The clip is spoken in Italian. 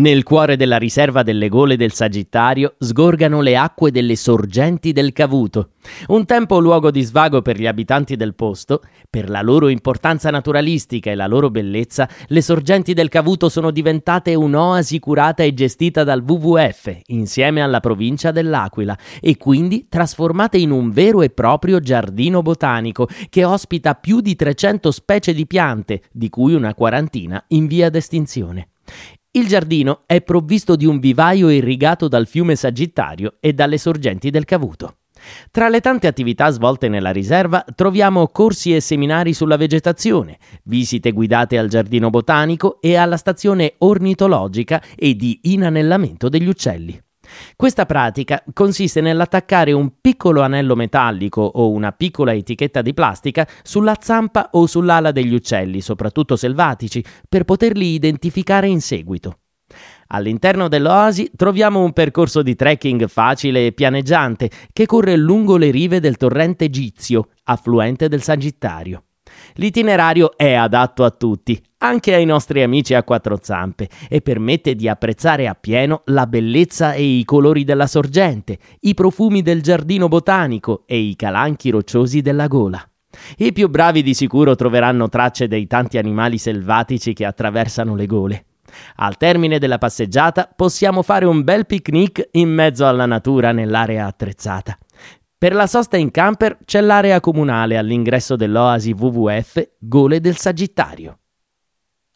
Nel cuore della riserva delle gole del Sagittario sgorgano le acque delle sorgenti del Cavuto, un tempo luogo di svago per gli abitanti del posto. Per la loro importanza naturalistica e la loro bellezza, le sorgenti del Cavuto sono diventate un'oasi curata e gestita dal WWF insieme alla provincia dell'Aquila e quindi trasformate in un vero e proprio giardino botanico che ospita più di 300 specie di piante, di cui una quarantina in via d'estinzione. Il giardino è provvisto di un vivaio irrigato dal fiume Sagittario e dalle sorgenti del Cavuto. Tra le tante attività svolte nella riserva troviamo corsi e seminari sulla vegetazione, visite guidate al giardino botanico e alla stazione ornitologica e di inanellamento degli uccelli. Questa pratica consiste nell'attaccare un piccolo anello metallico o una piccola etichetta di plastica sulla zampa o sull'ala degli uccelli, soprattutto selvatici, per poterli identificare in seguito. All'interno dell'oasi troviamo un percorso di trekking facile e pianeggiante che corre lungo le rive del torrente Gizio, affluente del Sagittario. L'itinerario è adatto a tutti, anche ai nostri amici a quattro zampe, e permette di apprezzare appieno la bellezza e i colori della sorgente, i profumi del giardino botanico e i calanchi rocciosi della gola. I più bravi di sicuro troveranno tracce dei tanti animali selvatici che attraversano le gole. Al termine della passeggiata possiamo fare un bel picnic in mezzo alla natura nell'area attrezzata. Per la sosta in camper c'è l'area comunale all'ingresso dell'oasi WWF Gole del Sagittario.